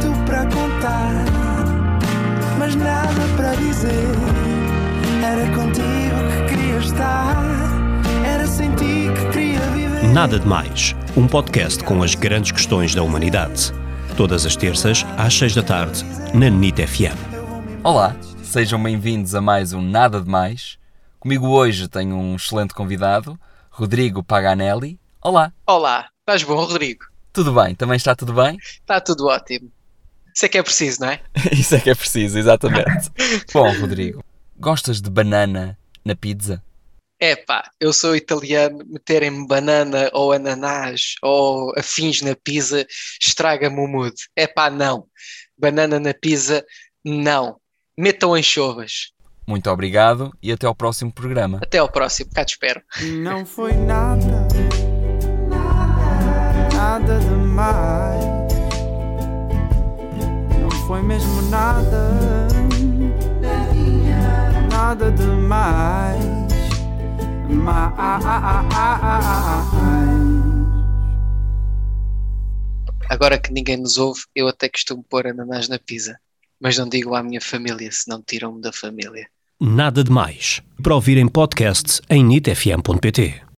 tanto para contar, mas nada para dizer. Era contigo que queria estar, era sem ti que queria viver. Nada de Mais, um podcast com as grandes questões da humanidade. Todas as terças, às seis da tarde, na NIT FM. Olá, sejam bem-vindos a mais um Nada de Mais. Comigo hoje tenho um excelente convidado, Rodrigo Paganelli. Olá, Olá, estás bom, Rodrigo? tudo bem? Também está tudo bem? Está tudo ótimo. Isso é que é preciso, não é? Isso é que é preciso, exatamente. Bom, Rodrigo, gostas de banana na pizza? É pá, eu sou italiano, meterem-me banana ou ananás ou afins na pizza estraga-me o mood. É pá, não. Banana na pizza, não. Metam anchovas. Muito obrigado e até ao próximo programa. Até ao próximo, cá te espero. Não foi nada foi mesmo nada, nada demais. Mais. Agora que ninguém nos ouve, eu até costumo pôr ananás na pizza. Mas não digo à minha família, senão tiram-me da família. Nada de Mais. Para ouvir em podcast em nitfm.pt.